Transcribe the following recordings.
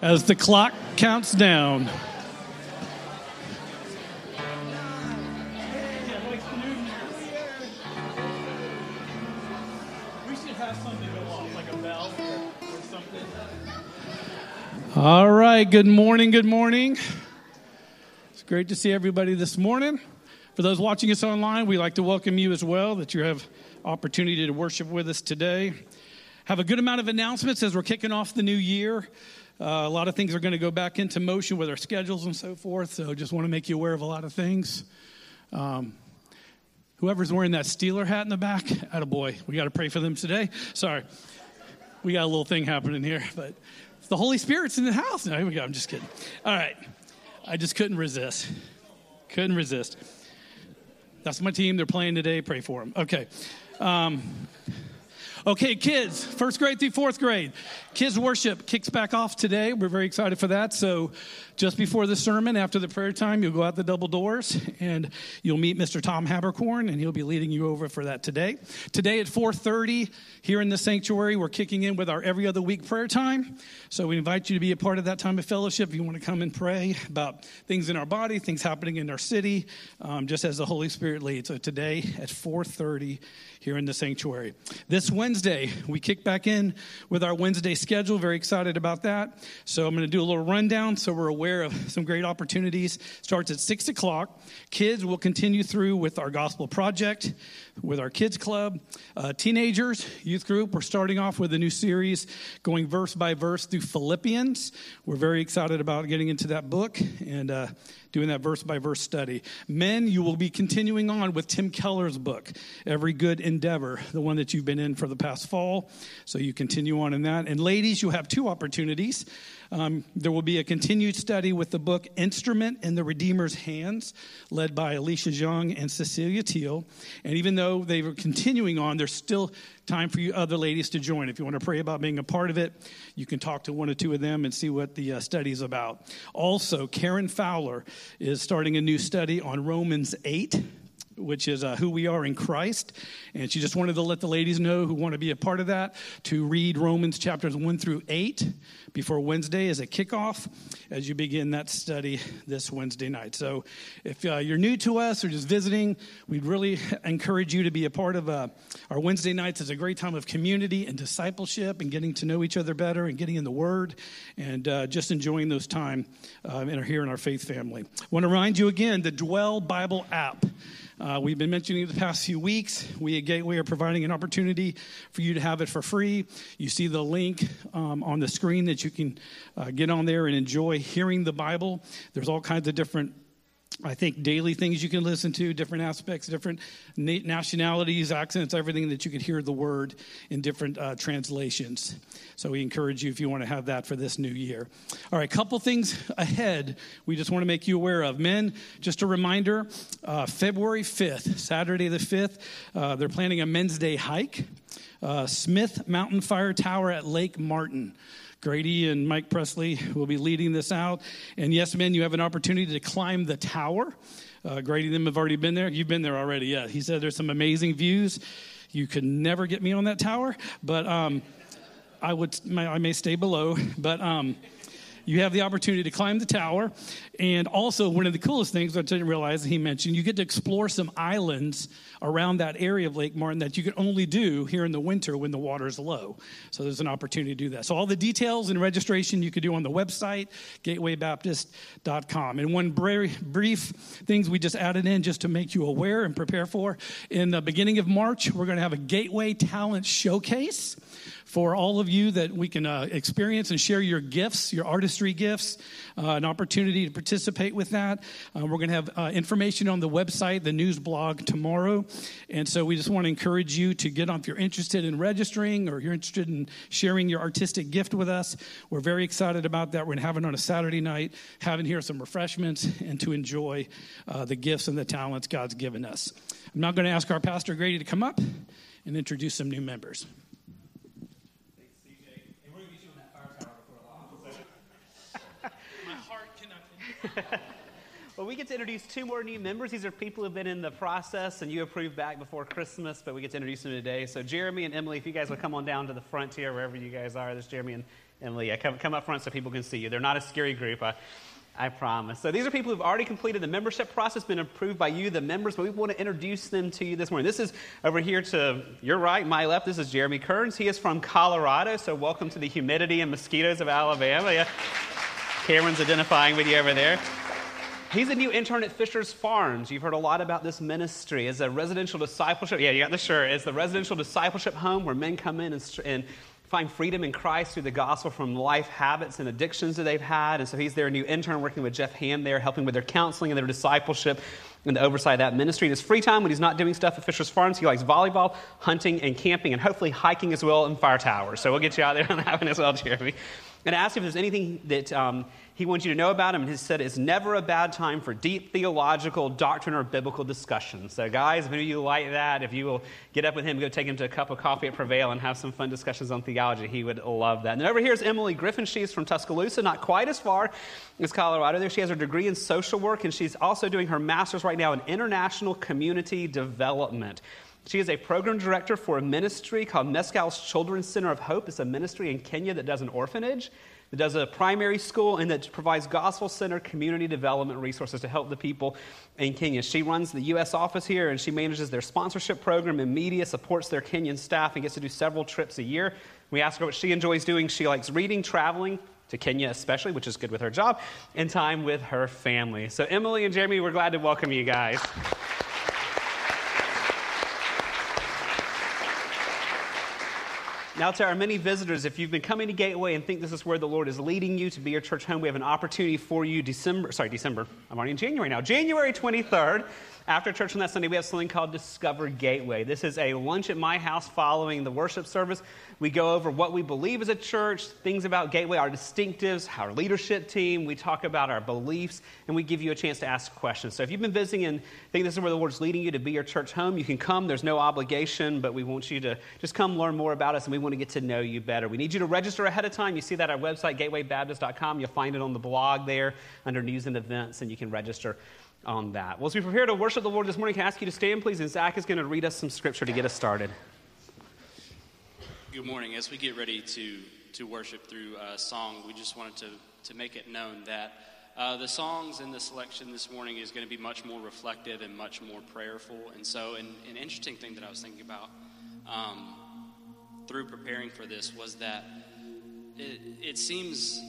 as the clock counts down. All right, good morning, good morning. It's great to see everybody this morning. For those watching us online, we'd like to welcome you as well, that you have opportunity to worship with us today. Have a good amount of announcements as we're kicking off the new year. Uh, a lot of things are going to go back into motion with our schedules and so forth. So just want to make you aware of a lot of things. Um, whoever's wearing that Steeler hat in the back, boy, we got to pray for them today. Sorry, we got a little thing happening here, but the Holy Spirit's in the house. No, here we go. I'm just kidding. All right, I just couldn't resist. Couldn't resist. That's my team. They're playing today. Pray for them. Okay. Um, Okay, kids, first grade through fourth grade. Kids worship kicks back off today. We're very excited for that. So, just before the sermon, after the prayer time, you'll go out the double doors and you'll meet Mr. Tom Habercorn, and he'll be leading you over for that today. Today at 4:30 here in the sanctuary, we're kicking in with our every other week prayer time. So we invite you to be a part of that time of fellowship. If you want to come and pray about things in our body, things happening in our city, um, just as the Holy Spirit leads. So today at 4:30 here in the sanctuary. This Wednesday, we kick back in with our Wednesday schedule. Very excited about that. So I'm going to do a little rundown so we're aware of some great opportunities. Starts at 6 o'clock. Kids will continue through with our gospel project, with our kids club. Uh, teenagers, youth group, we're starting off with a new series going verse by verse through Philippians. We're very excited about getting into that book and uh, doing that verse by verse study. Men, you will be continuing on with Tim Keller's book, Every Good Endeavor, the one that you've been in for the past fall. So you continue on in that. And ladies, you have two opportunities. Um, there will be a continued study with the book Instrument in the Redeemer's Hands, led by Alicia Young and Cecilia Teal. And even though they were continuing on, they're still time for you other ladies to join. If you want to pray about being a part of it, you can talk to one or two of them and see what the uh, study is about. Also, Karen Fowler is starting a new study on Romans 8 which is uh, who we are in Christ. And she just wanted to let the ladies know who want to be a part of that to read Romans chapters 1 through 8 before Wednesday as a kickoff as you begin that study this Wednesday night. So if uh, you're new to us or just visiting, we'd really encourage you to be a part of uh, our Wednesday nights. It's a great time of community and discipleship and getting to know each other better and getting in the Word and uh, just enjoying those time uh, in our, here in our faith family. I want to remind you again the Dwell Bible app. Uh, we've been mentioning the past few weeks. We at Gateway are providing an opportunity for you to have it for free. You see the link um, on the screen that you can uh, get on there and enjoy hearing the Bible. There's all kinds of different I think daily things you can listen to, different aspects, different nationalities, accents, everything that you could hear the word in different uh, translations. So we encourage you if you want to have that for this new year. All right, couple things ahead we just want to make you aware of. Men, just a reminder uh, February 5th, Saturday the 5th, uh, they're planning a Men's Day hike. Uh, Smith Mountain Fire Tower at Lake Martin. Grady and Mike Presley will be leading this out. And yes, men, you have an opportunity to climb the tower. Uh, Grady and them have already been there. You've been there already, yeah. He said there's some amazing views. You could never get me on that tower, but um, I would. I may stay below, but. Um, you have the opportunity to climb the tower. And also, one of the coolest things I didn't realize he mentioned, you get to explore some islands around that area of Lake Martin that you can only do here in the winter when the water is low. So there's an opportunity to do that. So all the details and registration you can do on the website, gatewaybaptist.com. And one brief things we just added in just to make you aware and prepare for. In the beginning of March, we're going to have a Gateway Talent Showcase for all of you that we can uh, experience and share your gifts, your artistry gifts, uh, an opportunity to participate with that. Uh, we're going to have uh, information on the website, the news blog tomorrow. And so we just want to encourage you to get on if you're interested in registering or you're interested in sharing your artistic gift with us. We're very excited about that. We're going to have it on a Saturday night, having here some refreshments and to enjoy uh, the gifts and the talents God's given us. I'm now going to ask our pastor Grady to come up and introduce some new members. well, we get to introduce two more new members. These are people who've been in the process and you approved back before Christmas, but we get to introduce them today. So, Jeremy and Emily, if you guys would come on down to the front here, wherever you guys are, there's Jeremy and Emily. Yeah, come, come up front so people can see you. They're not a scary group. I, I promise. So these are people who've already completed the membership process, been approved by you, the members, but we want to introduce them to you this morning. This is over here to your right, my left. This is Jeremy Kearns. He is from Colorado, so welcome to the humidity and mosquitoes of Alabama. Yeah. Cameron's identifying with you over there. He's a new intern at Fisher's Farms. You've heard a lot about this ministry. It's a residential discipleship. Yeah, you got the shirt. It's the residential discipleship home where men come in and, and find freedom in Christ through the gospel from life habits and addictions that they've had. And so he's their new intern working with Jeff Ham there, helping with their counseling and their discipleship and the oversight of that ministry. In his free time, when he's not doing stuff at Fisher's Farms, he likes volleyball, hunting, and camping, and hopefully hiking as well and fire towers. So we'll get you out there on that one as well, Jeremy. And asked if there's anything that um, he wants you to know about him. And he said it's never a bad time for deep theological, doctrine, or biblical discussion. So, guys, if any of you like that, if you will get up with him, go take him to a cup of coffee at Prevail and have some fun discussions on theology, he would love that. And over here is Emily Griffin. She's from Tuscaloosa, not quite as far as Colorado. There she has her degree in social work, and she's also doing her master's right now in international community development. She is a program director for a ministry called Mescal's Children's Center of Hope. It's a ministry in Kenya that does an orphanage that does a primary school and that provides gospel center community development resources to help the people in Kenya. She runs the U.S. office here and she manages their sponsorship program and media, supports their Kenyan staff, and gets to do several trips a year. We ask her what she enjoys doing. She likes reading, traveling, to Kenya especially, which is good with her job, and time with her family. So, Emily and Jeremy, we're glad to welcome you guys. Now, to our many visitors, if you've been coming to Gateway and think this is where the Lord is leading you to be your church home, we have an opportunity for you December, sorry, December, I'm already in January now, January 23rd. After church on that Sunday, we have something called Discover Gateway. This is a lunch at my house following the worship service. We go over what we believe as a church, things about Gateway, our distinctives, our leadership team. We talk about our beliefs, and we give you a chance to ask questions. So if you've been visiting and think this is where the Lord's leading you to be your church home, you can come. There's no obligation, but we want you to just come learn more about us, and we want to get to know you better. We need you to register ahead of time. You see that at our website, gatewaybaptist.com. You'll find it on the blog there under news and events, and you can register on that. Well, as we prepare to worship the Lord this morning, can I ask you to stand, please? And Zach is going to read us some scripture to get us started. Good morning. As we get ready to, to worship through a song, we just wanted to, to make it known that uh, the songs in the selection this morning is going to be much more reflective and much more prayerful. And so, an, an interesting thing that I was thinking about um, through preparing for this was that it, it seems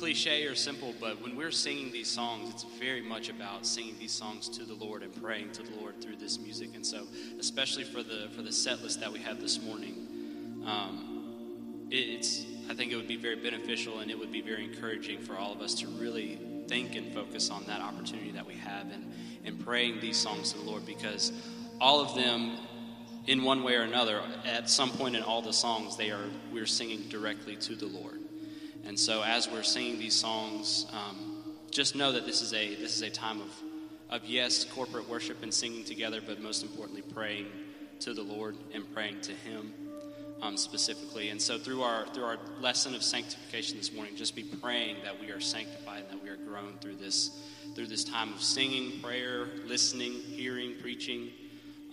cliche or simple, but when we're singing these songs, it's very much about singing these songs to the Lord and praying to the Lord through this music. And so, especially for the for the set list that we have this morning, um, it, it's I think it would be very beneficial and it would be very encouraging for all of us to really think and focus on that opportunity that we have and in praying these songs to the Lord because all of them in one way or another at some point in all the songs they are we're singing directly to the Lord and so, as we're singing these songs, um, just know that this is a this is a time of of yes, corporate worship and singing together, but most importantly, praying to the Lord and praying to Him um, specifically. And so, through our through our lesson of sanctification this morning, just be praying that we are sanctified and that we are grown through this through this time of singing, prayer, listening, hearing, preaching.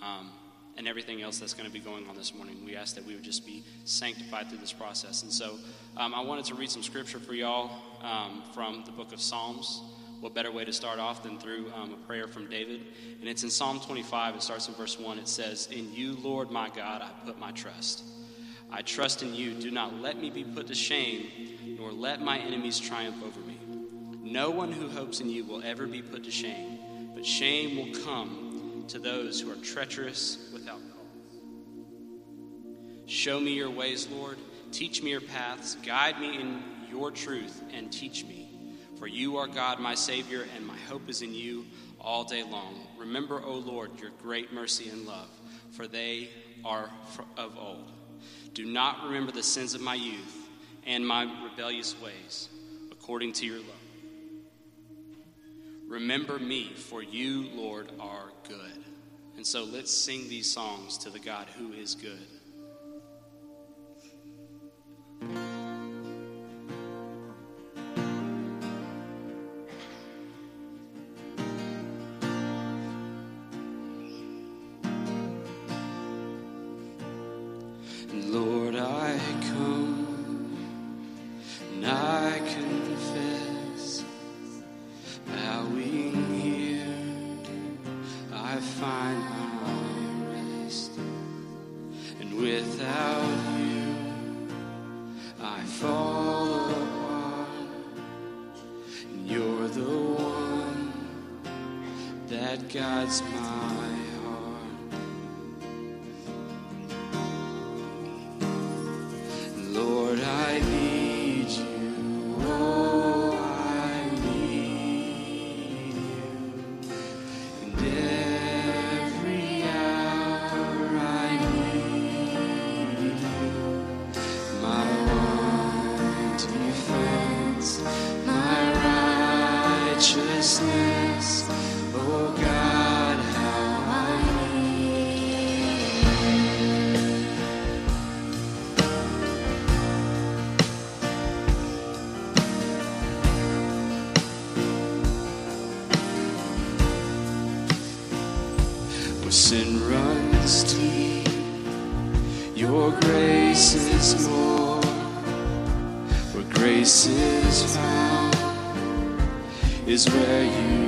Um, and everything else that's going to be going on this morning. We ask that we would just be sanctified through this process. And so um, I wanted to read some scripture for y'all um, from the book of Psalms. What better way to start off than through um, a prayer from David? And it's in Psalm 25. It starts in verse 1. It says, In you, Lord my God, I put my trust. I trust in you. Do not let me be put to shame, nor let my enemies triumph over me. No one who hopes in you will ever be put to shame, but shame will come to those who are treacherous Show me your ways, Lord. Teach me your paths. Guide me in your truth and teach me. For you are God, my Savior, and my hope is in you all day long. Remember, O Lord, your great mercy and love, for they are of old. Do not remember the sins of my youth and my rebellious ways, according to your love. Remember me, for you, Lord, are good. And so let's sing these songs to the God who is good. That guides is found is where you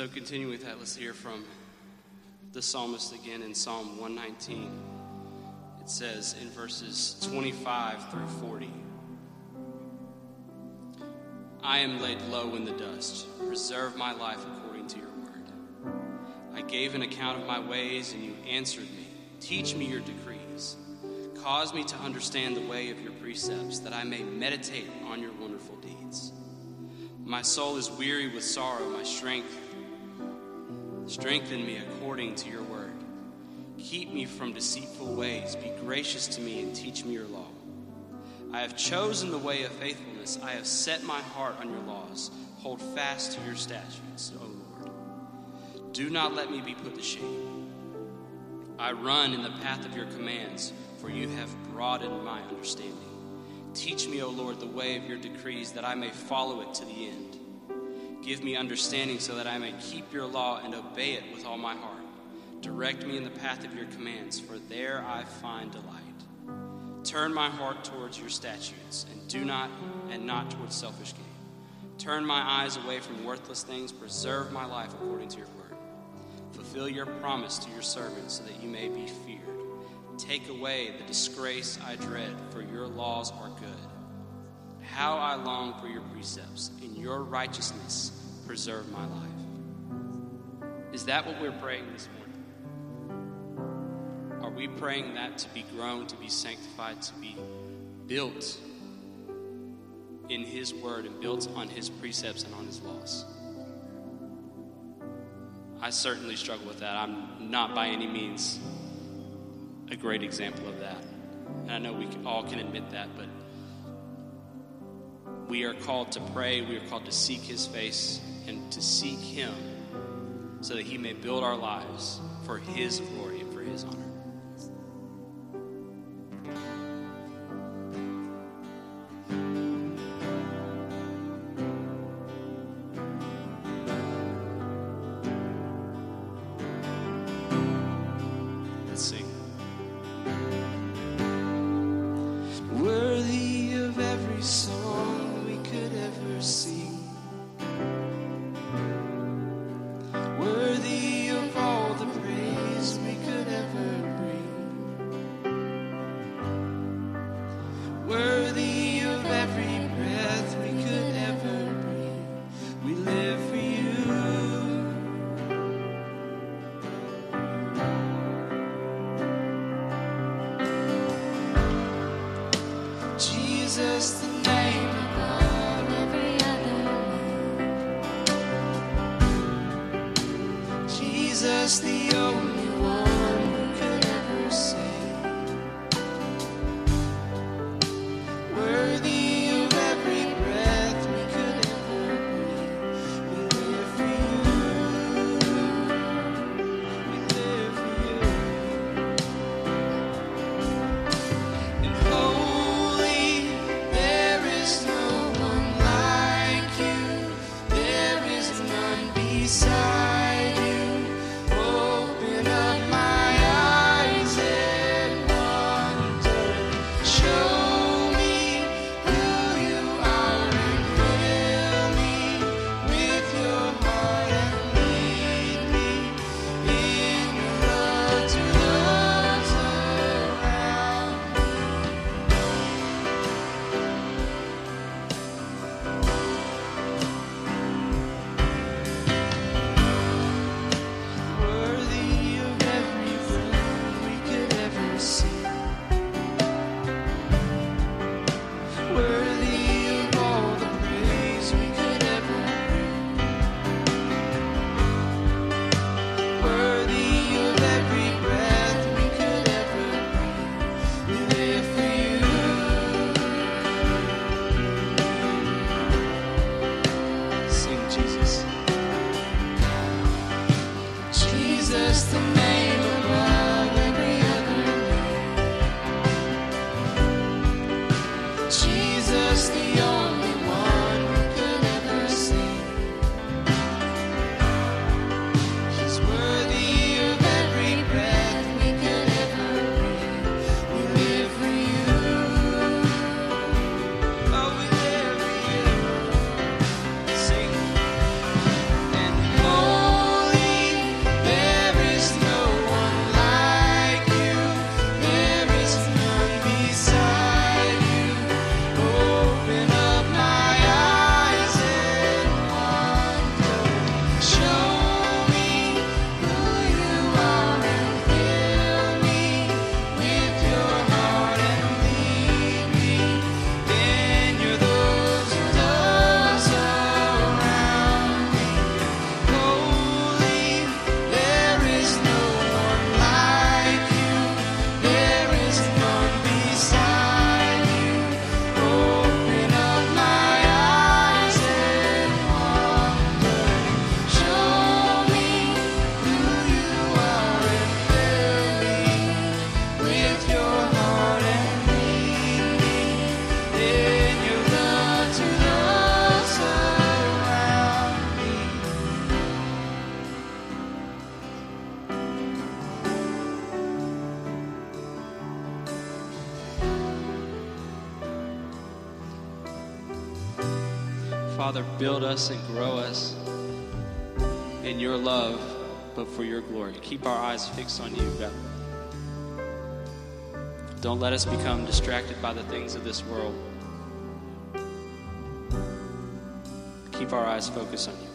So, continuing with that, let's hear from the psalmist again in Psalm 119. It says in verses 25 through 40 I am laid low in the dust. Preserve my life according to your word. I gave an account of my ways, and you answered me. Teach me your decrees. Cause me to understand the way of your precepts, that I may meditate on your wonderful deeds. My soul is weary with sorrow, my strength Strengthen me according to your word. Keep me from deceitful ways. Be gracious to me and teach me your law. I have chosen the way of faithfulness. I have set my heart on your laws. Hold fast to your statutes, O Lord. Do not let me be put to shame. I run in the path of your commands, for you have broadened my understanding. Teach me, O Lord, the way of your decrees, that I may follow it to the end. Give me understanding so that I may keep your law and obey it with all my heart. Direct me in the path of your commands, for there I find delight. Turn my heart towards your statutes, and do not and not towards selfish gain. Turn my eyes away from worthless things. Preserve my life according to your word. Fulfill your promise to your servant, so that you may be feared. Take away the disgrace I dread, for your laws are good. How I long for your precepts. In your righteousness, preserve my life. Is that what we're praying this morning? Are we praying that to be grown, to be sanctified, to be built in His Word and built on His precepts and on His laws? I certainly struggle with that. I'm not by any means a great example of that. And I know we all can admit that, but we are called to pray, we are called to seek His face and to seek Him so that He may build our lives for His glory and for His honor. Build us and grow us in your love, but for your glory. Keep our eyes fixed on you, God. Don't let us become distracted by the things of this world. Keep our eyes focused on you,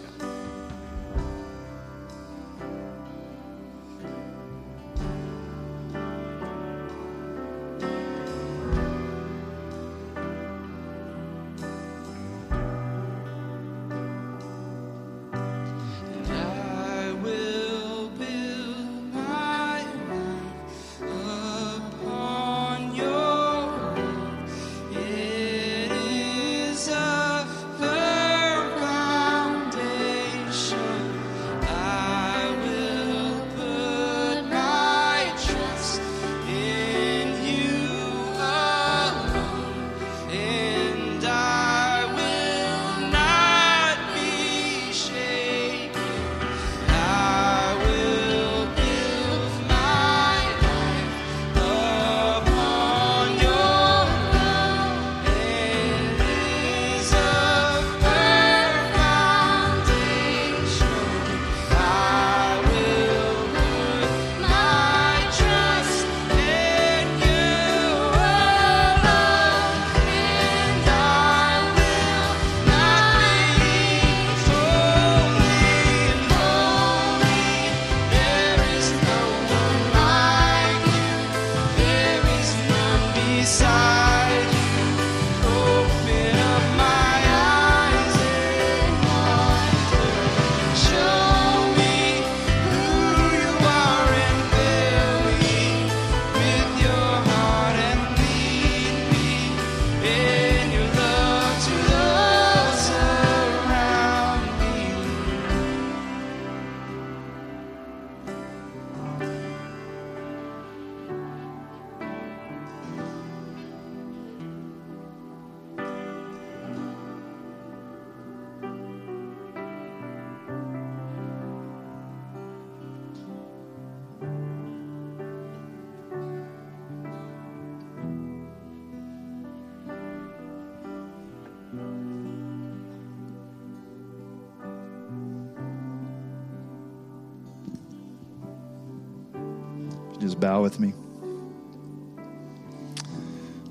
bow with me.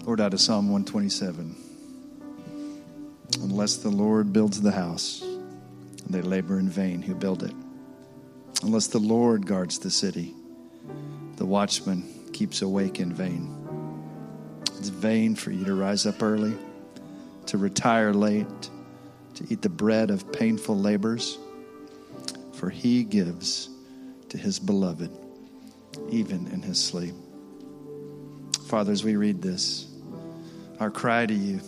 Lord, out of Psalm 127. Unless the Lord builds the house, they labor in vain who build it. Unless the Lord guards the city, the watchman keeps awake in vain. It's vain for you to rise up early, to retire late, to eat the bread of painful labors, for he gives to his beloved even in his sleep. Father, as we read this, our cry to you,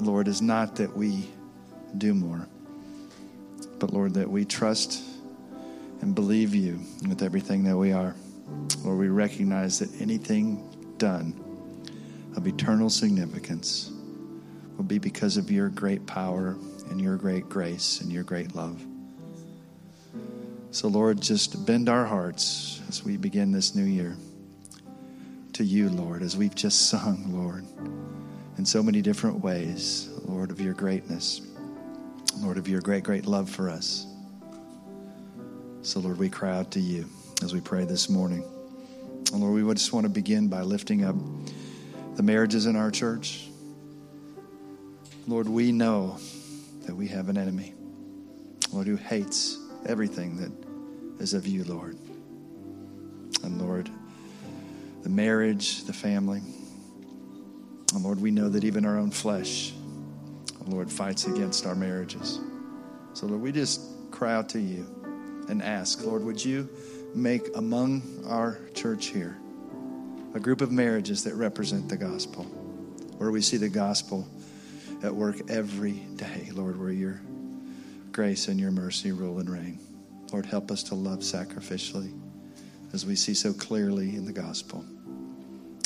Lord, is not that we do more, but Lord, that we trust and believe you with everything that we are. Lord, we recognize that anything done of eternal significance will be because of your great power and your great grace and your great love. So, Lord, just bend our hearts as we begin this new year to you, Lord, as we've just sung, Lord, in so many different ways, Lord, of your greatness, Lord, of your great, great love for us. So, Lord, we cry out to you as we pray this morning. And Lord, we just want to begin by lifting up the marriages in our church. Lord, we know that we have an enemy, Lord, who hates everything that is of you, Lord. And Lord, the marriage, the family. And Lord, we know that even our own flesh, Lord, fights against our marriages. So, Lord, we just cry out to you and ask, Lord, would you make among our church here a group of marriages that represent the gospel, where we see the gospel at work every day, Lord, where your grace and your mercy rule and reign. Lord, help us to love sacrificially as we see so clearly in the gospel.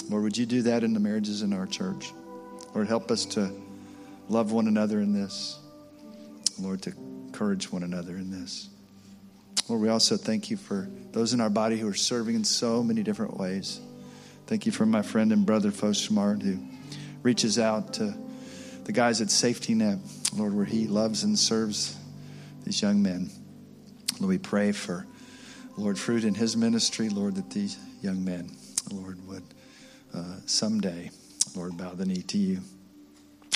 Lord, would you do that in the marriages in our church? Lord, help us to love one another in this. Lord, to encourage one another in this. Lord, we also thank you for those in our body who are serving in so many different ways. Thank you for my friend and brother, Fo who reaches out to the guys at Safety Net, Lord, where he loves and serves these young men. Lord, we pray for, Lord, fruit in his ministry, Lord, that these young men, Lord, would uh, someday, Lord, bow the knee to you.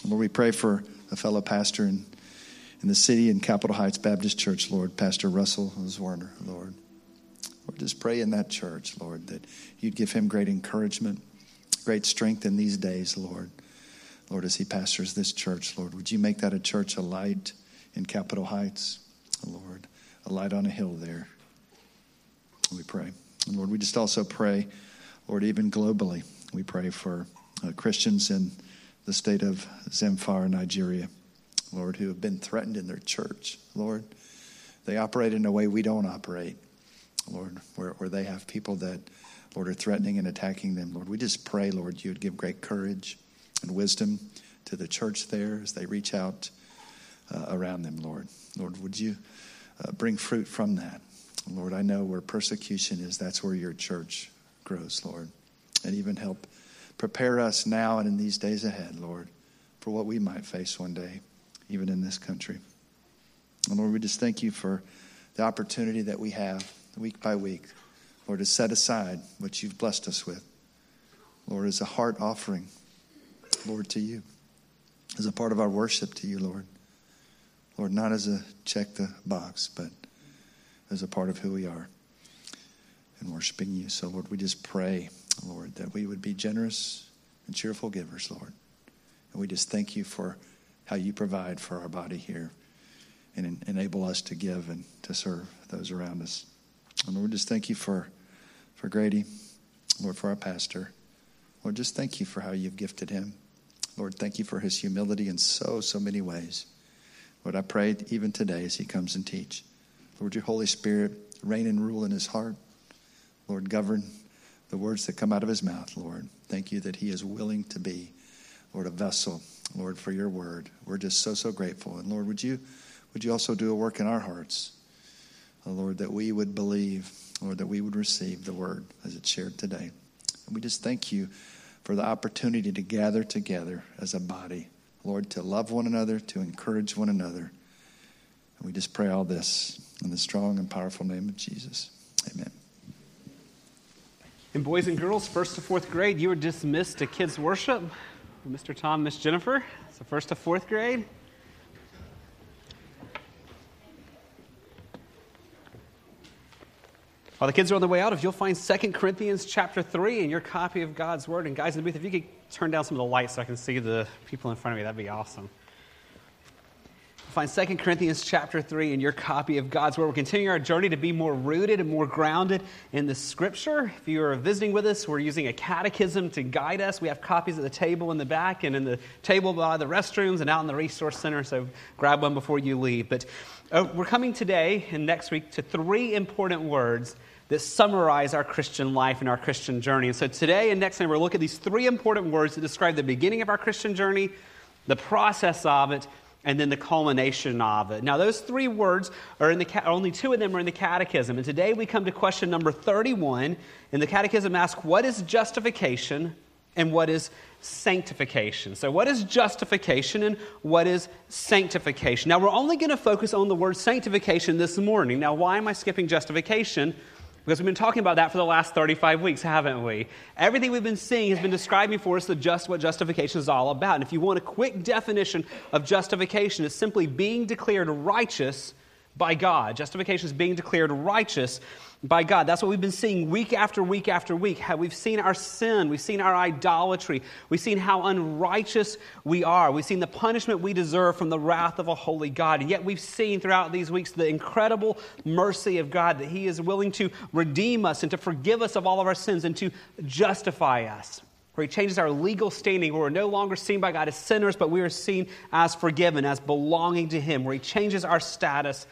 Lord, we pray for a fellow pastor in, in the city in Capitol Heights Baptist Church, Lord, Pastor Russell Zwerner, Lord. Lord, just pray in that church, Lord, that you'd give him great encouragement, great strength in these days, Lord. Lord, as he pastors this church, Lord, would you make that a church, a light in Capitol Heights, Lord, a light on a hill there. We pray. And Lord, we just also pray, Lord, even globally, we pray for uh, Christians in the state of Zamfara, Nigeria, Lord, who have been threatened in their church. Lord, they operate in a way we don't operate. Lord, where, where they have people that, Lord, are threatening and attacking them. Lord, we just pray, Lord, you would give great courage and wisdom to the church there as they reach out uh, around them, Lord. Lord, would you uh, bring fruit from that? Lord, I know where persecution is, that's where your church grows, Lord. And even help prepare us now and in these days ahead, Lord, for what we might face one day, even in this country. And Lord, we just thank you for the opportunity that we have week by week, Lord, to set aside what you've blessed us with. Lord, as a heart offering, Lord, to you, as a part of our worship to you, Lord. Lord, not as a check the box, but as a part of who we are and worshiping you. So, Lord, we just pray, Lord, that we would be generous and cheerful givers, Lord. And we just thank you for how you provide for our body here and enable us to give and to serve those around us. And Lord, just thank you for, for Grady, Lord, for our pastor. Lord, just thank you for how you've gifted him. Lord, thank you for his humility in so, so many ways. Lord, I pray even today as he comes and teach. Lord, your Holy Spirit reign and rule in his heart. Lord, govern the words that come out of his mouth, Lord. Thank you that he is willing to be, Lord, a vessel, Lord, for your word. We're just so, so grateful. And Lord, would you would you also do a work in our hearts? Oh, Lord, that we would believe, Lord, that we would receive the word as it's shared today. And we just thank you for the opportunity to gather together as a body, Lord, to love one another, to encourage one another. And we just pray all this in the strong and powerful name of Jesus. Amen. And boys and girls, first to fourth grade, you were dismissed to kids' worship. Mr. Tom, Miss Jennifer. So first to fourth grade. While the kids are on the way out, if you'll find 2 Corinthians chapter 3 in your copy of God's Word, and guys in the booth, if you could turn down some of the lights so I can see the people in front of me, that'd be awesome. Find 2 Corinthians chapter 3 in your copy of God's Word. We're continuing our journey to be more rooted and more grounded in the Scripture. If you are visiting with us, we're using a catechism to guide us. We have copies at the table in the back and in the table by the restrooms and out in the resource center, so grab one before you leave. But uh, we're coming today and next week to three important words that summarize our Christian life and our Christian journey. And so today and next time, we're looking at these three important words that describe the beginning of our Christian journey, the process of it, and then the culmination of it. Now, those three words are in the only two of them are in the Catechism. And today we come to question number 31. And the Catechism asks, What is justification and what is sanctification? So, what is justification and what is sanctification? Now, we're only going to focus on the word sanctification this morning. Now, why am I skipping justification? Because we've been talking about that for the last 35 weeks, haven't we? Everything we've been seeing has been describing for us the just what justification is all about. And if you want a quick definition of justification, it's simply being declared righteous by God. Justification is being declared righteous by God. That's what we've been seeing week after week after week. We've seen our sin, we've seen our idolatry, we've seen how unrighteous we are, we've seen the punishment we deserve from the wrath of a holy God. And yet we've seen throughout these weeks the incredible mercy of God that He is willing to redeem us and to forgive us of all of our sins and to justify us where he changes our legal standing, where we're no longer seen by God as sinners, but we are seen as forgiven, as belonging to him, where he changes our status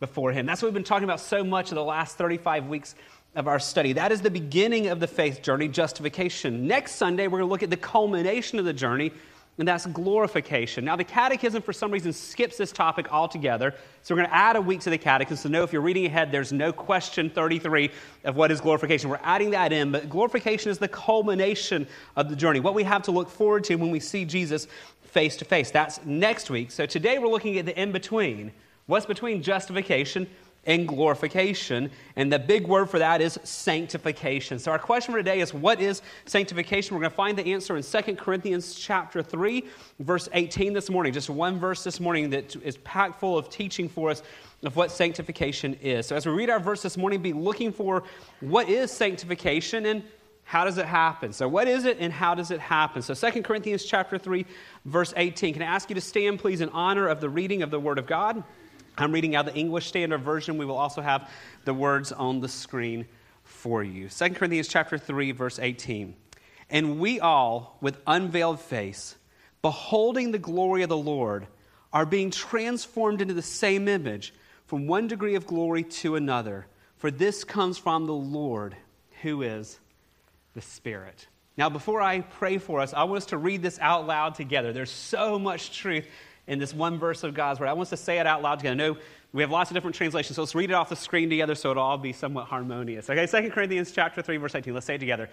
before Him. That's what we've been talking about so much in the last 35 weeks of our study. That is the beginning of the faith journey, justification. Next Sunday, we're going to look at the culmination of the journey, and that's glorification. Now, the Catechism, for some reason, skips this topic altogether. So, we're going to add a week to the Catechism. So, know if you're reading ahead, there's no question 33 of what is glorification. We're adding that in, but glorification is the culmination of the journey, what we have to look forward to when we see Jesus face to face. That's next week. So today we're looking at the in between. What's between justification and glorification. And the big word for that is sanctification. So our question for today is what is sanctification? We're going to find the answer in 2 Corinthians chapter 3, verse 18 this morning. Just one verse this morning that is packed full of teaching for us of what sanctification is. So as we read our verse this morning, be looking for what is sanctification and how does it happen? So what is it and how does it happen? So 2 Corinthians chapter 3 verse 18. Can I ask you to stand please in honor of the reading of the word of God? I'm reading out the English Standard Version. We will also have the words on the screen for you. 2 Corinthians chapter 3 verse 18. And we all with unveiled face beholding the glory of the Lord are being transformed into the same image from one degree of glory to another. For this comes from the Lord who is the Spirit. Now, before I pray for us, I want us to read this out loud together. There's so much truth in this one verse of God's word. I want us to say it out loud together. I know we have lots of different translations, so let's read it off the screen together so it'll all be somewhat harmonious. Okay, 2 Corinthians chapter 3, verse 18. Let's say it together.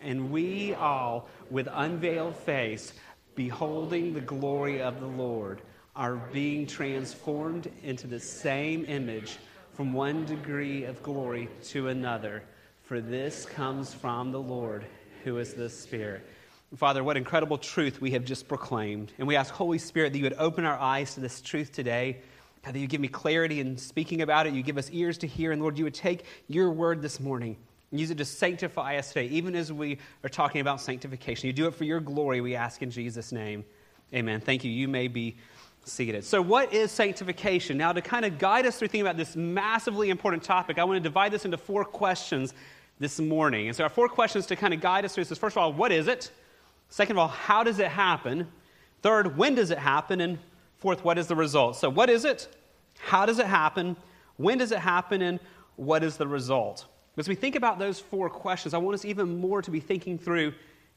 And we all, with unveiled face, beholding the glory of the Lord, are being transformed into the same image from one degree of glory to another. For this comes from the Lord, who is the Spirit. Father, what incredible truth we have just proclaimed. And we ask, Holy Spirit, that you would open our eyes to this truth today. God, that you give me clarity in speaking about it. You give us ears to hear. And Lord, you would take your word this morning and use it to sanctify us today, even as we are talking about sanctification. You do it for your glory, we ask in Jesus' name. Amen. Thank you. You may be seated. So, what is sanctification? Now, to kind of guide us through thinking about this massively important topic, I want to divide this into four questions this morning. And so, our four questions to kind of guide us through this is first of all, what is it? Second of all, how does it happen? Third, when does it happen? And fourth, what is the result? So, what is it? How does it happen? When does it happen? And what is the result? As we think about those four questions, I want us even more to be thinking through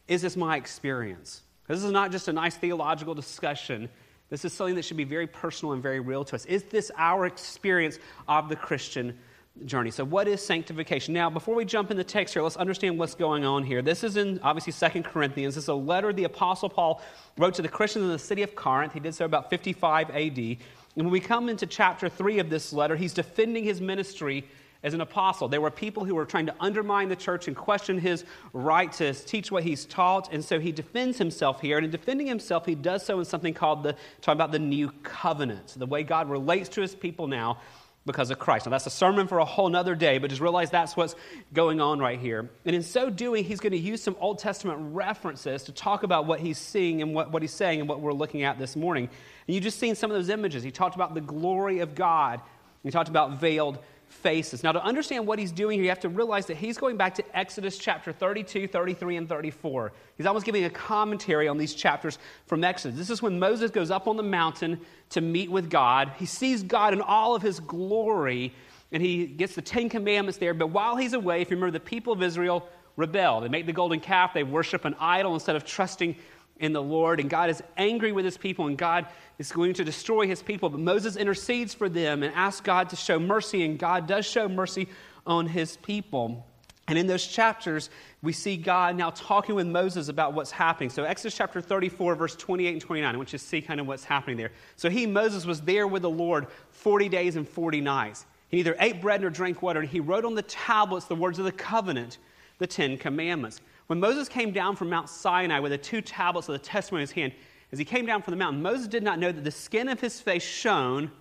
is this my experience? This is not just a nice theological discussion. This is something that should be very personal and very real to us. Is this our experience of the Christian journey. So, what is sanctification? Now, before we jump in the text here, let's understand what's going on here. This is in obviously Second Corinthians. This is a letter the Apostle Paul wrote to the Christians in the city of Corinth. He did so about 55 AD. And when we come into chapter 3 of this letter, he's defending his ministry as an apostle. There were people who were trying to undermine the church and question his right to teach what he's taught. And so he defends himself here. And in defending himself, he does so in something called the, talking about the new covenant, the way God relates to his people now because of Christ. Now, that's a sermon for a whole nother day, but just realize that's what's going on right here. And in so doing, he's going to use some Old Testament references to talk about what he's seeing and what, what he's saying and what we're looking at this morning. And you've just seen some of those images. He talked about the glory of God, he talked about veiled faces. Now, to understand what he's doing here, you have to realize that he's going back to Exodus chapter 32, 33, and 34. He's almost giving a commentary on these chapters from Exodus. This is when Moses goes up on the mountain to meet with God. He sees God in all of his glory, and he gets the Ten Commandments there. But while he's away, if you remember, the people of Israel rebel. They make the golden calf, they worship an idol instead of trusting in the Lord, and God is angry with his people, and God is going to destroy his people. But Moses intercedes for them and asks God to show mercy, and God does show mercy on his people. And in those chapters, we see God now talking with Moses about what's happening. So, Exodus chapter 34, verse 28 and 29, I want you to see kind of what's happening there. So, he, Moses, was there with the Lord 40 days and 40 nights. He neither ate bread nor drank water, and he wrote on the tablets the words of the covenant, the Ten Commandments. When Moses came down from Mount Sinai with the two tablets of the testimony in his hand, as he came down from the mountain, Moses did not know that the skin of his face shone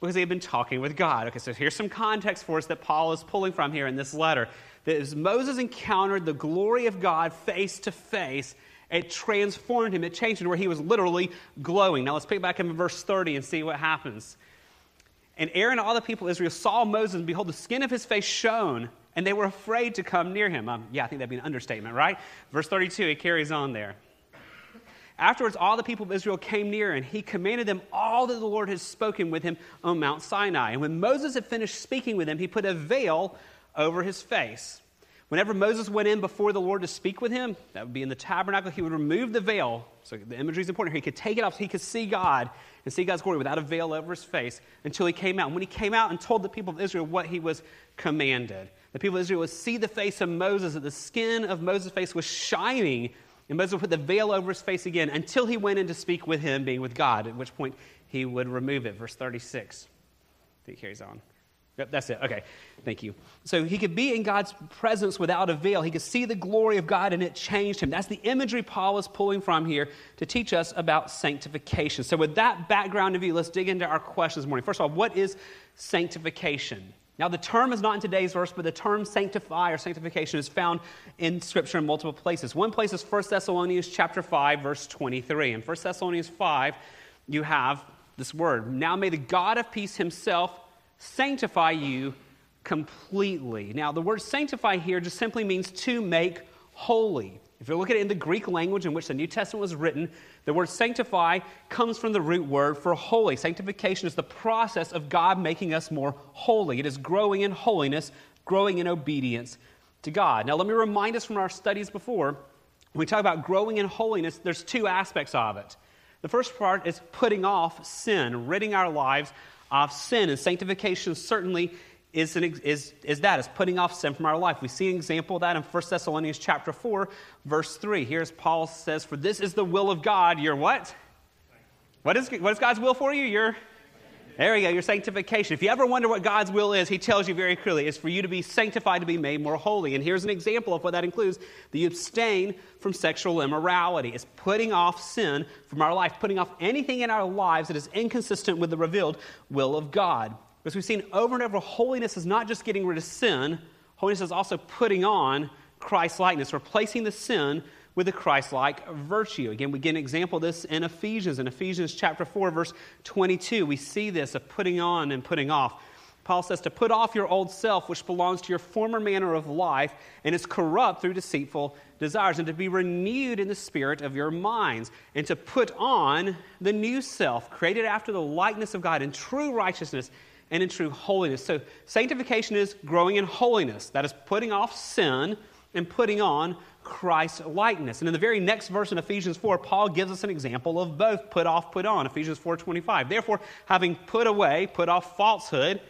because he had been talking with God. Okay, so here's some context for us that Paul is pulling from here in this letter. That as Moses encountered the glory of God face to face, it transformed him, it changed him where he was literally glowing. Now let's pick back up in verse 30 and see what happens. And Aaron and all the people of Israel saw Moses, and behold, the skin of his face shone and they were afraid to come near him. Um, yeah, I think that'd be an understatement, right? Verse 32, he carries on there. Afterwards, all the people of Israel came near, and he commanded them all that the Lord had spoken with him on Mount Sinai. And when Moses had finished speaking with him, he put a veil over his face. Whenever Moses went in before the Lord to speak with him, that would be in the tabernacle, he would remove the veil. So the imagery is important here. He could take it off so he could see God and see God's glory without a veil over his face until he came out. And when he came out and told the people of Israel what he was commanded, the people of Israel would see the face of Moses, that the skin of Moses' face was shining And Moses would put the veil over his face again until he went in to speak with him, being with God, at which point he would remove it. Verse 36. It carries on. Yep, that's it. Okay, thank you. So he could be in God's presence without a veil. He could see the glory of God and it changed him. That's the imagery Paul is pulling from here to teach us about sanctification. So, with that background of view, let's dig into our questions this morning. First of all, what is sanctification? Now, the term is not in today's verse, but the term sanctify or sanctification is found in Scripture in multiple places. One place is 1 Thessalonians chapter 5, verse 23. In 1 Thessalonians 5, you have this word. Now may the God of peace himself sanctify you completely. Now, the word sanctify here just simply means to make holy. If you look at it in the Greek language in which the New Testament was written, the word sanctify comes from the root word for holy. Sanctification is the process of God making us more holy. It is growing in holiness, growing in obedience to God. Now, let me remind us from our studies before when we talk about growing in holiness, there's two aspects of it. The first part is putting off sin, ridding our lives of sin. And sanctification certainly is, an, is, is that, is putting off sin from our life. We see an example of that in 1 Thessalonians chapter 4, verse 3. Here's Paul says, For this is the will of God, your what? What is, what is God's will for you? Your there we go, your sanctification. If you ever wonder what God's will is, He tells you very clearly it's for you to be sanctified, to be made more holy. And here's an example of what that includes that you abstain from sexual immorality. It's putting off sin from our life, putting off anything in our lives that is inconsistent with the revealed will of God. Because we've seen over and over, holiness is not just getting rid of sin, holiness is also putting on Christ likeness, replacing the sin with a Christ like virtue. Again, we get an example of this in Ephesians. In Ephesians chapter 4, verse 22, we see this of putting on and putting off. Paul says to put off your old self, which belongs to your former manner of life and is corrupt through deceitful desires, and to be renewed in the spirit of your minds, and to put on the new self, created after the likeness of God in true righteousness and in true holiness. So, sanctification is growing in holiness. That is putting off sin and putting on Christ's likeness. And in the very next verse in Ephesians 4, Paul gives us an example of both put off, put on. Ephesians 4:25. Therefore, having put away, put off falsehood,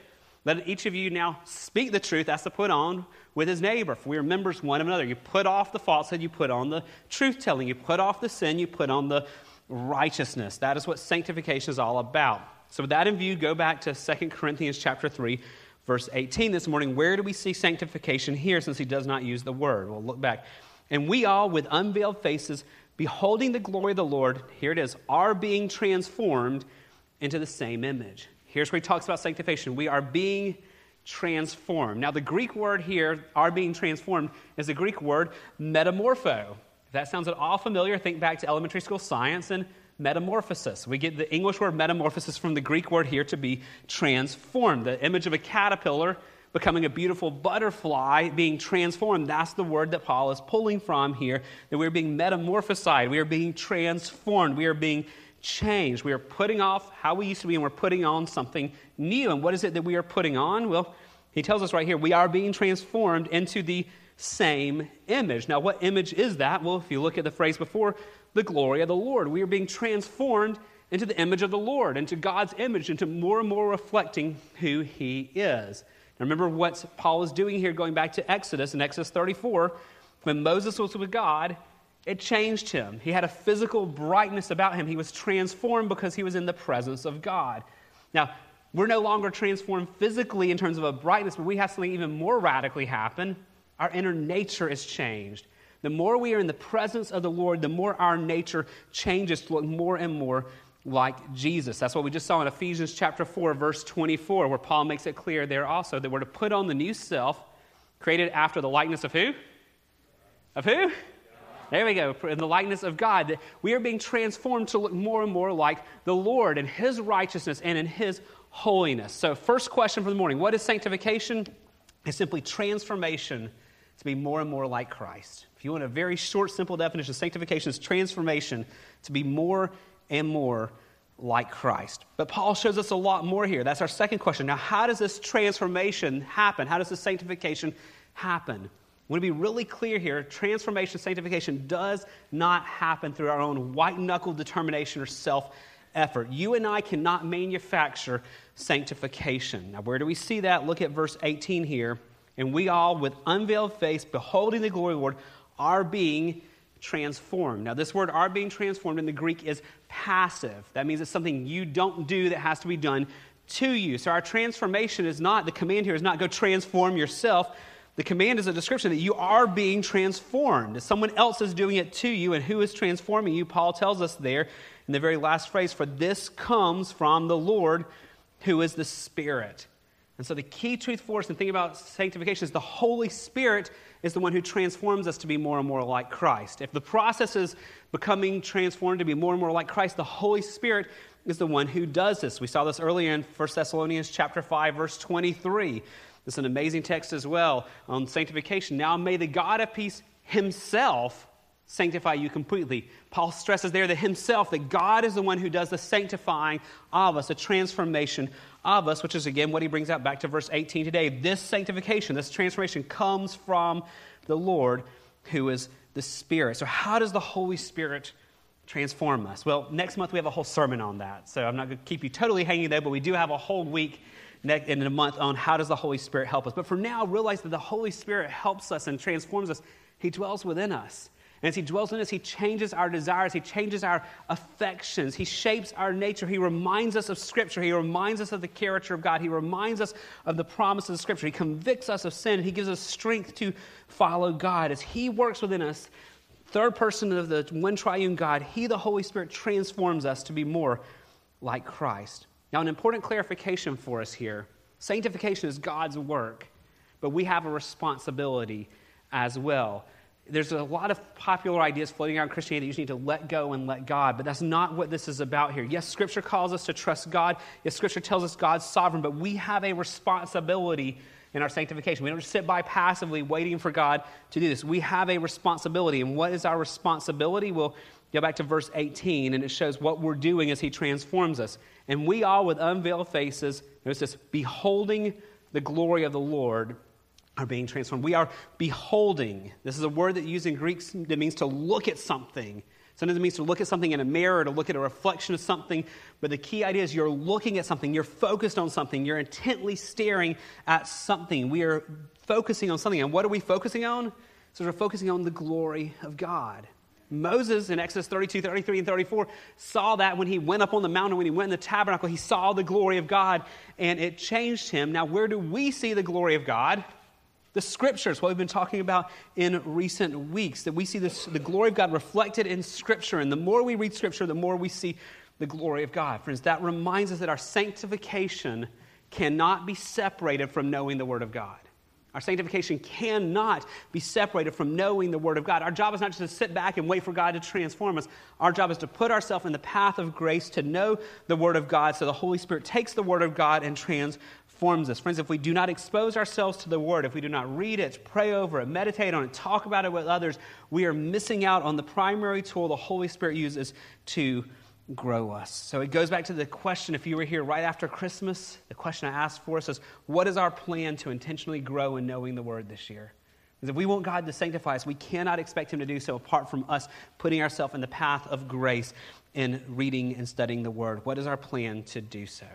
let each of you now speak the truth as to put on with his neighbor. For we are members one of another. You put off the falsehood, you put on the truth telling. You put off the sin, you put on the righteousness. That is what sanctification is all about. So with that in view, go back to 2 Corinthians chapter 3, verse 18 this morning. Where do we see sanctification here since he does not use the word? We'll look back. And we all, with unveiled faces, beholding the glory of the Lord, here it is, are being transformed into the same image. Here's where he talks about sanctification. We are being transformed. Now, the Greek word here, are being transformed, is the Greek word metamorpho. If that sounds at all familiar, think back to elementary school science and metamorphosis. We get the English word metamorphosis from the Greek word here to be transformed. The image of a caterpillar becoming a beautiful butterfly, being transformed. That's the word that Paul is pulling from here, that we're being metamorphosized. We are being transformed. We are being changed. We are putting off how we used to be and we're putting on something new. And what is it that we are putting on? Well, he tells us right here we are being transformed into the same image. Now, what image is that? Well, if you look at the phrase before, the glory of the Lord. We are being transformed into the image of the Lord, into God's image, into more and more reflecting who He is. Now Remember what Paul is doing here, going back to Exodus in Exodus 34. When Moses was with God, it changed him. He had a physical brightness about him. He was transformed because he was in the presence of God. Now, we're no longer transformed physically in terms of a brightness, but we have something even more radically happen. Our inner nature is changed. The more we are in the presence of the Lord, the more our nature changes to look more and more like Jesus. That's what we just saw in Ephesians chapter 4, verse 24, where Paul makes it clear there also that we're to put on the new self, created after the likeness of who? Of who? There we go. In the likeness of God, that we are being transformed to look more and more like the Lord and His righteousness and in His holiness. So, first question for the morning what is sanctification? It's simply transformation to be more and more like Christ. If you want a very short, simple definition, sanctification is transformation to be more and more like Christ. But Paul shows us a lot more here. That's our second question. Now, how does this transformation happen? How does this sanctification happen? I want to be really clear here transformation, sanctification does not happen through our own white knuckle determination or self effort. You and I cannot manufacture sanctification. Now, where do we see that? Look at verse 18 here. And we all, with unveiled face, beholding the glory of the Lord, are being transformed. Now, this word are being transformed in the Greek is passive. That means it's something you don't do that has to be done to you. So, our transformation is not, the command here is not go transform yourself. The command is a description that you are being transformed. Someone else is doing it to you, and who is transforming you? Paul tells us there in the very last phrase, for this comes from the Lord who is the Spirit. And so, the key truth for us in thinking about sanctification is the Holy Spirit is the one who transforms us to be more and more like Christ. If the process is becoming transformed to be more and more like Christ, the Holy Spirit is the one who does this. We saw this earlier in 1 Thessalonians chapter 5 verse 23. This is an amazing text as well on sanctification. Now may the God of peace himself sanctify you completely. Paul stresses there that himself, that God is the one who does the sanctifying of us, the transformation of us, which is again what he brings out back to verse 18 today. This sanctification, this transformation comes from the Lord who is the Spirit. So, how does the Holy Spirit transform us? Well, next month we have a whole sermon on that. So, I'm not going to keep you totally hanging there, but we do have a whole week in a month on how does the Holy Spirit help us. But for now, realize that the Holy Spirit helps us and transforms us. He dwells within us. And as He dwells in us, He changes our desires, He changes our affections, He shapes our nature. He reminds us of Scripture, He reminds us of the character of God, He reminds us of the promises of Scripture, He convicts us of sin, He gives us strength to follow God. As He works within us, third person of the one triune God, He, the Holy Spirit, transforms us to be more like Christ. Now, an important clarification for us here sanctification is God's work, but we have a responsibility as well there's a lot of popular ideas floating around Christianity. That you just need to let go and let God, but that's not what this is about here. Yes, Scripture calls us to trust God. Yes, Scripture tells us God's sovereign, but we have a responsibility in our sanctification. We don't just sit by passively waiting for God to do this. We have a responsibility. And what is our responsibility? We'll go back to verse 18, and it shows what we're doing as He transforms us. And we all, with unveiled faces, notice this, beholding the glory of the Lord are being transformed. We are beholding. This is a word that used in Greek that means to look at something. Sometimes it means to look at something in a mirror, to look at a reflection of something. But the key idea is you're looking at something, you're focused on something, you're intently staring at something. We are focusing on something. And what are we focusing on? So we're focusing on the glory of God. Moses in Exodus 32, 33, and 34 saw that when he went up on the mountain, when he went in the tabernacle, he saw the glory of God and it changed him. Now, where do we see the glory of God? The scriptures, what we've been talking about in recent weeks, that we see this, the glory of God reflected in scripture. And the more we read scripture, the more we see the glory of God. Friends, that reminds us that our sanctification cannot be separated from knowing the Word of God. Our sanctification cannot be separated from knowing the Word of God. Our job is not just to sit back and wait for God to transform us. Our job is to put ourselves in the path of grace to know the Word of God so the Holy Spirit takes the Word of God and transforms forms us. Friends, if we do not expose ourselves to the Word, if we do not read it, pray over it, meditate on it, talk about it with others, we are missing out on the primary tool the Holy Spirit uses to grow us. So it goes back to the question if you were here right after Christmas, the question I asked for us is what is our plan to intentionally grow in knowing the Word this year? Because if we want God to sanctify us, we cannot expect Him to do so apart from us putting ourselves in the path of grace in reading and studying the Word. What is our plan to do so?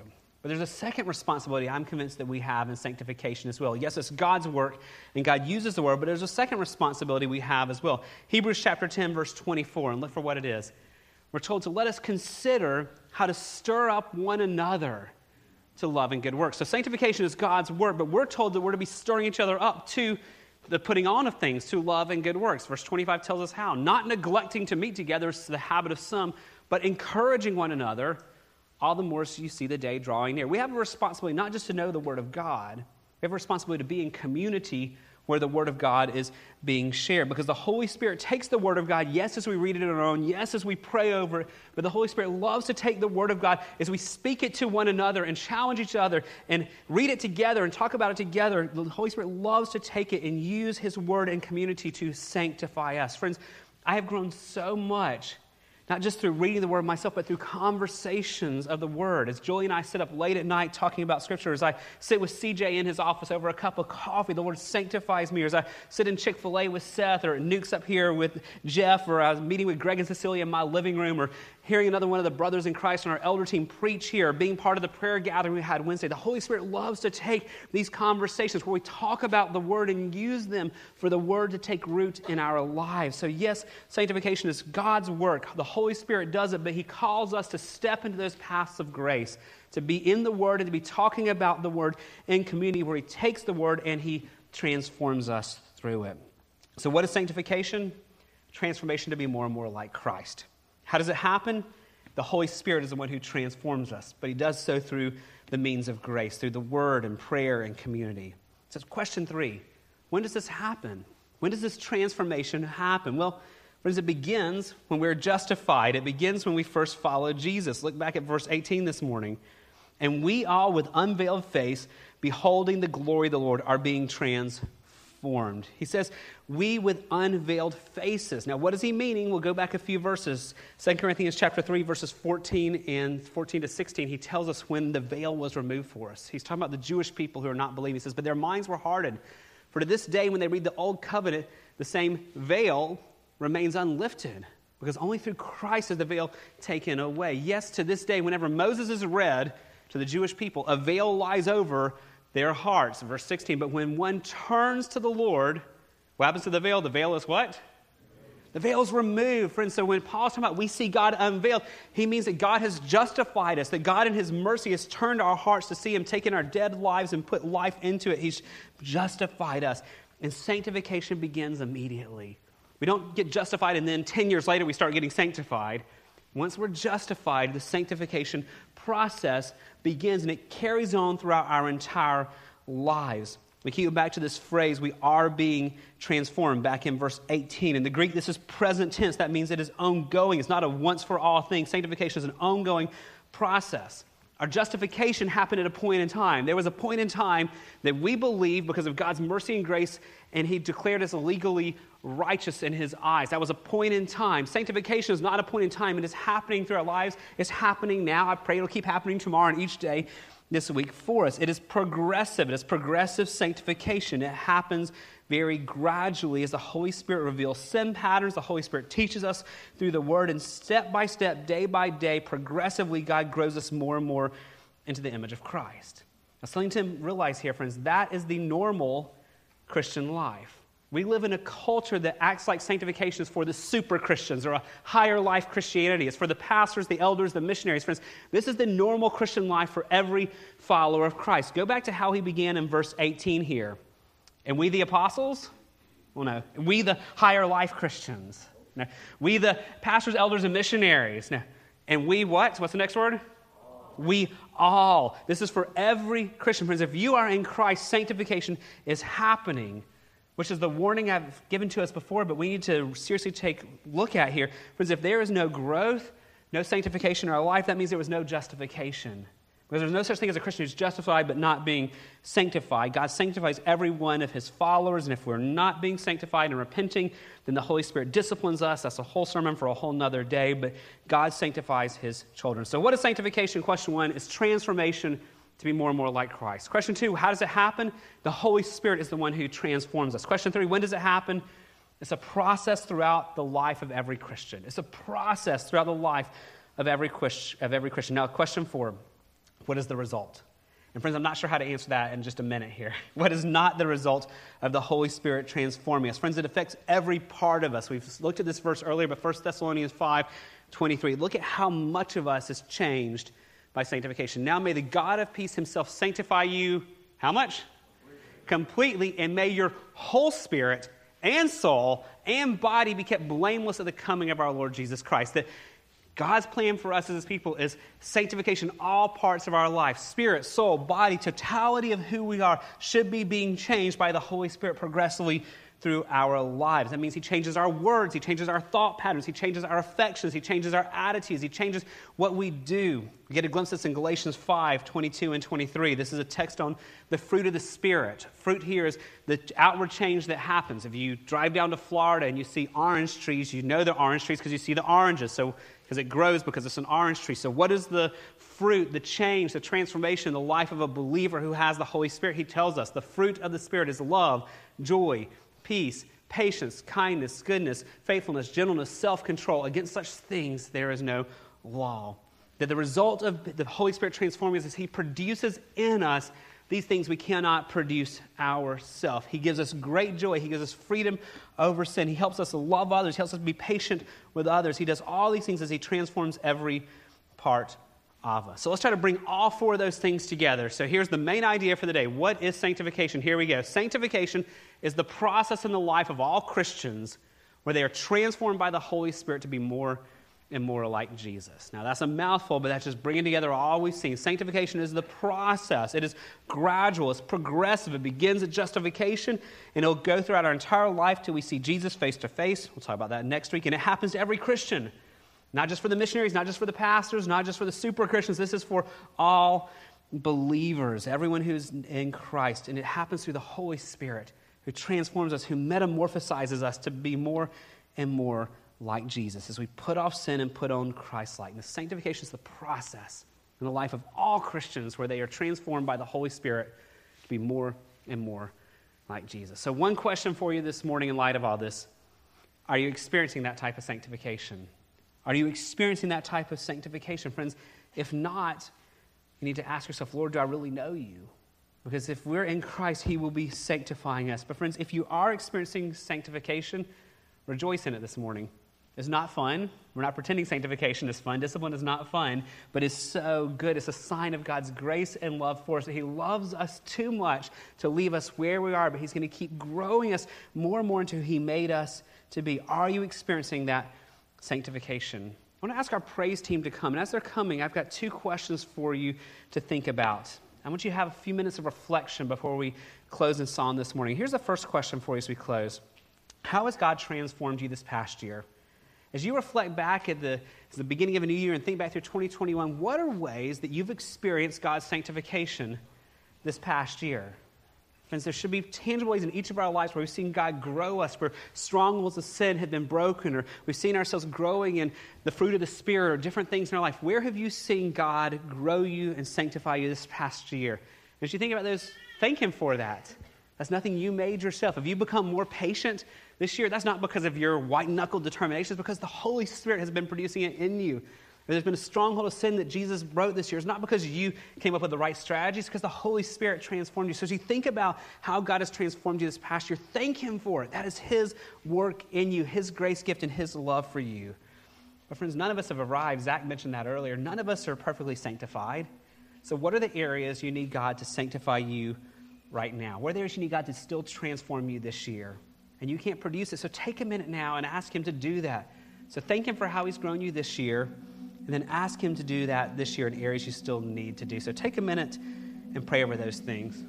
But there's a second responsibility I'm convinced that we have in sanctification as well. Yes, it's God's work, and God uses the word, but there's a second responsibility we have as well. Hebrews chapter 10, verse 24, and look for what it is. We're told to let us consider how to stir up one another to love and good works. So sanctification is God's work, but we're told that we're to be stirring each other up to the putting on of things, to love and good works. Verse 25 tells us how. Not neglecting to meet together, is the habit of some, but encouraging one another all the more so you see the day drawing near. We have a responsibility not just to know the Word of God, we have a responsibility to be in community where the Word of God is being shared. Because the Holy Spirit takes the Word of God, yes, as we read it on our own, yes, as we pray over it, but the Holy Spirit loves to take the Word of God as we speak it to one another and challenge each other and read it together and talk about it together. The Holy Spirit loves to take it and use His Word in community to sanctify us. Friends, I have grown so much not just through reading the Word myself, but through conversations of the Word. As Julie and I sit up late at night talking about Scripture, as I sit with CJ in his office over a cup of coffee, the Lord sanctifies me. Or as I sit in Chick fil A with Seth, or Nukes up here with Jeff, or I was meeting with Greg and Cecilia in my living room, or hearing another one of the brothers in Christ on our elder team preach here, being part of the prayer gathering we had Wednesday. The Holy Spirit loves to take these conversations where we talk about the Word and use them for the Word to take root in our lives. So, yes, sanctification is God's work. The Holy Spirit does it, but He calls us to step into those paths of grace, to be in the Word and to be talking about the Word in community where He takes the Word and He transforms us through it. So, what is sanctification? Transformation to be more and more like Christ. How does it happen? The Holy Spirit is the one who transforms us, but He does so through the means of grace, through the Word and prayer and community. So, question three when does this happen? When does this transformation happen? Well, friends, it begins when we're justified. It begins when we first follow Jesus. Look back at verse 18 this morning. And we all, with unveiled face, beholding the glory of the Lord, are being transformed transformed. He says, we with unveiled faces. Now, what is he meaning? We'll go back a few verses. 2 Corinthians chapter 3, verses 14 and 14 to 16. He tells us when the veil was removed for us. He's talking about the Jewish people who are not believing. He says, but their minds were hardened. For to this day, when they read the old covenant, the same veil remains unlifted. Because only through Christ is the veil taken away. Yes, to this day, whenever Moses is read to the Jewish people, a veil lies over their hearts. Verse 16, but when one turns to the Lord, what happens to the veil? The veil is what? The veil is removed, friends. So when Paul's talking about we see God unveiled, he means that God has justified us, that God in his mercy has turned our hearts to see him, taken our dead lives and put life into it. He's justified us. And sanctification begins immediately. We don't get justified and then 10 years later we start getting sanctified. Once we're justified, the sanctification process begins and it carries on throughout our entire lives. We keep back to this phrase, we are being transformed, back in verse 18. In the Greek, this is present tense. That means it is ongoing. It's not a once for all thing. Sanctification is an ongoing process. Our justification happened at a point in time. There was a point in time that we believed because of God's mercy and grace, and He declared us legally righteous in his eyes. That was a point in time. Sanctification is not a point in time. It is happening through our lives. It's happening now. I pray it'll keep happening tomorrow and each day this week for us. It is progressive. It is progressive sanctification. It happens very gradually as the Holy Spirit reveals sin patterns. The Holy Spirit teaches us through the Word, and step by step, day by day, progressively, God grows us more and more into the image of Christ. Now, something to realize here, friends, that is the normal Christian life. We live in a culture that acts like sanctification is for the super Christians or a higher life Christianity. It's for the pastors, the elders, the missionaries. Friends, this is the normal Christian life for every follower of Christ. Go back to how he began in verse 18 here. And we, the apostles? Well, no. We, the higher life Christians? No. We, the pastors, elders, and missionaries? No. And we, what? What's the next word? We all. This is for every Christian. Friends, if you are in Christ, sanctification is happening which is the warning I've given to us before, but we need to seriously take look at here. Friends, if there is no growth, no sanctification in our life, that means there was no justification. Because there's no such thing as a Christian who's justified but not being sanctified. God sanctifies every one of his followers, and if we're not being sanctified and repenting, then the Holy Spirit disciplines us. That's a whole sermon for a whole nother day, but God sanctifies his children. So, what is sanctification? Question one is transformation to be more and more like Christ. Question two, how does it happen? The Holy Spirit is the one who transforms us. Question three, when does it happen? It's a process throughout the life of every Christian. It's a process throughout the life of every, of every Christian. Now, question four, what is the result? And friends, I'm not sure how to answer that in just a minute here. What is not the result of the Holy Spirit transforming us? Friends, it affects every part of us. We've looked at this verse earlier, but 1 Thessalonians 5 23. Look at how much of us is changed by sanctification. Now may the God of peace himself sanctify you, how much? Completely, and may your whole spirit and soul and body be kept blameless at the coming of our Lord Jesus Christ. That God's plan for us as his people is sanctification, all parts of our life spirit, soul, body, totality of who we are should be being changed by the Holy Spirit progressively through our lives. That means He changes our words, He changes our thought patterns, He changes our affections, He changes our attitudes, He changes what we do. We get a glimpse of this in Galatians 5 22 and 23. This is a text on the fruit of the Spirit. Fruit here is the outward change that happens. If you drive down to Florida and you see orange trees, you know they're orange trees because you see the oranges. So, because it grows because it's an orange tree. So, what is the fruit, the change, the transformation, the life of a believer who has the Holy Spirit? He tells us the fruit of the Spirit is love, joy, peace, patience, kindness, goodness, faithfulness, gentleness, self control. Against such things there is no law. That the result of the Holy Spirit transforming us is He produces in us these things we cannot produce ourselves. He gives us great joy. He gives us freedom over sin. He helps us to love others. He helps us to be patient with others. He does all these things as He transforms every part of us. So let's try to bring all four of those things together. So here's the main idea for the day. What is sanctification? Here we go. Sanctification is the process in the life of all Christians where they are transformed by the Holy Spirit to be more and more like Jesus. Now, that's a mouthful, but that's just bringing together all we've seen. Sanctification is the process, it is gradual, it's progressive. It begins at justification, and it'll go throughout our entire life till we see Jesus face to face. We'll talk about that next week. And it happens to every Christian, not just for the missionaries, not just for the pastors, not just for the super Christians. This is for all believers, everyone who's in Christ. And it happens through the Holy Spirit who transforms us, who metamorphosizes us to be more and more like Jesus as we put off sin and put on Christ likeness. Sanctification is the process in the life of all Christians where they are transformed by the Holy Spirit to be more and more like Jesus. So, one question for you this morning in light of all this Are you experiencing that type of sanctification? Are you experiencing that type of sanctification? Friends, if not, you need to ask yourself, Lord, do I really know you? Because if we're in Christ, He will be sanctifying us. But, friends, if you are experiencing sanctification, rejoice in it this morning is not fun. We're not pretending sanctification is fun. Discipline is not fun, but it's so good. It's a sign of God's grace and love for us. That He loves us too much to leave us where we are, but He's going to keep growing us more and more into who He made us to be. Are you experiencing that sanctification? I want to ask our praise team to come. And as they're coming, I've got two questions for you to think about. I want you to have a few minutes of reflection before we close in song this morning. Here's the first question for you as we close How has God transformed you this past year? As you reflect back at the, the beginning of a new year and think back through 2021, what are ways that you've experienced God's sanctification this past year? Friends, there should be tangible ways in each of our lives where we've seen God grow us, where strongholds of sin have been broken, or we've seen ourselves growing in the fruit of the Spirit, or different things in our life. Where have you seen God grow you and sanctify you this past year? As you think about those, thank Him for that. That's nothing you made yourself. Have you become more patient this year, that's not because of your white knuckle determination, it's because the Holy Spirit has been producing it in you. There's been a stronghold of sin that Jesus broke this year. It's not because you came up with the right strategies, it's because the Holy Spirit transformed you. So as you think about how God has transformed you this past year, thank Him for it. That is His work in you, His grace gift, and His love for you. But friends, none of us have arrived. Zach mentioned that earlier. None of us are perfectly sanctified. So what are the areas you need God to sanctify you right now? What are the areas you need God to still transform you this year? and you can't produce it. So take a minute now and ask Him to do that. So thank Him for how He's grown you this year, and then ask Him to do that this year in areas you still need to do. So take a minute and pray over those things.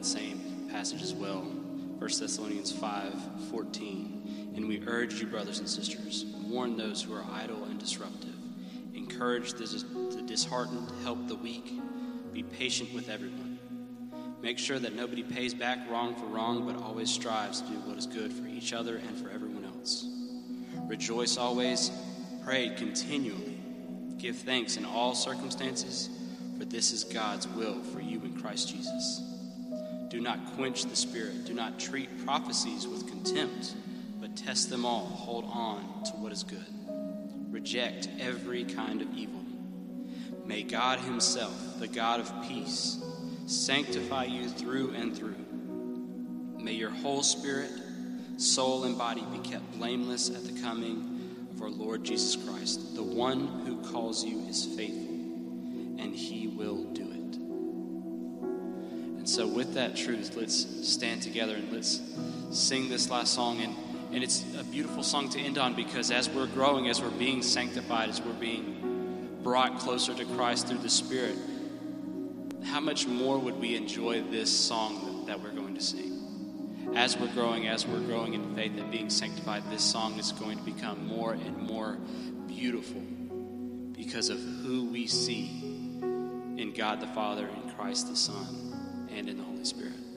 That same passage as well. 1 Thessalonians 5 14. And we urge you, brothers and sisters, warn those who are idle and disruptive, encourage the, the disheartened, help the weak, be patient with everyone. Make sure that nobody pays back wrong for wrong, but always strives to do what is good for each other and for everyone else. Rejoice always, pray continually, give thanks in all circumstances, for this is God's will for you in Christ Jesus. Do not quench the Spirit, do not treat prophecies with contempt, but test them all, hold on to what is good. Reject every kind of evil. May God Himself, the God of peace, sanctify you through and through. May your whole spirit, soul, and body be kept blameless at the coming of our Lord Jesus Christ. The one who calls you is faithful, and he will do it. So, with that truth, let's stand together and let's sing this last song. And, and it's a beautiful song to end on because as we're growing, as we're being sanctified, as we're being brought closer to Christ through the Spirit, how much more would we enjoy this song that, that, we're going to sing? As we're growing, as we're growing in faith and being sanctified, this song is going to become more and more beautiful because of who we see in God the Father, and Christ the Son, and in the Holy Spirit.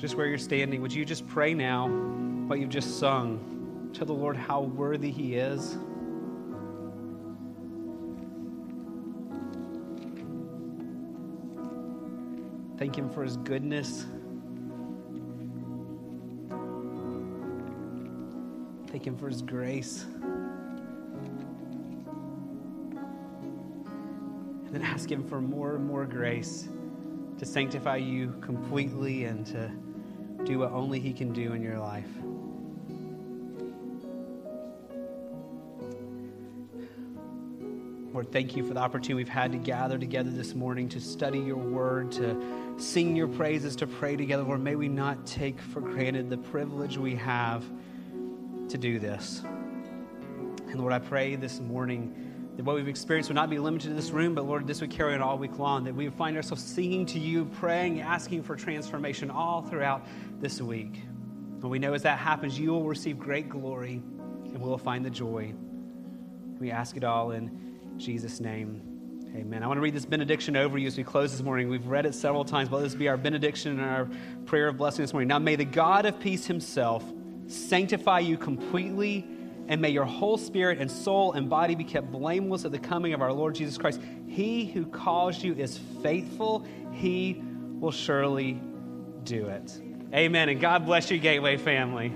Just where you're standing, would you just pray now what you've just sung? Tell the Lord how worthy He is. Thank Him for His goodness. Thank Him for His grace. And then ask Him for more and more grace to sanctify you completely and to do what only He can do in your life. Lord, thank you for the opportunity we've had to gather together this morning to study your word, to sing your praises, to pray together. Lord, may we not take for granted the privilege we have to do this. And Lord, I pray this morning that what we've experienced would not be limited to this room, but Lord, this would carry on all week long, that we would find ourselves singing to you, praying, asking for transformation all throughout this week. And we know as that happens, you will receive great glory and we will find the joy. We ask it all in Jesus' name. Amen. I want to read this benediction over you as we close this morning. We've read it several times, but this be our benediction and our prayer of blessing this morning. Now, may the God of peace himself sanctify you completely, and may your whole spirit and soul and body be kept blameless at the coming of our Lord Jesus Christ. He who calls you is faithful, he will surely do it. Amen. And God bless you, Gateway family.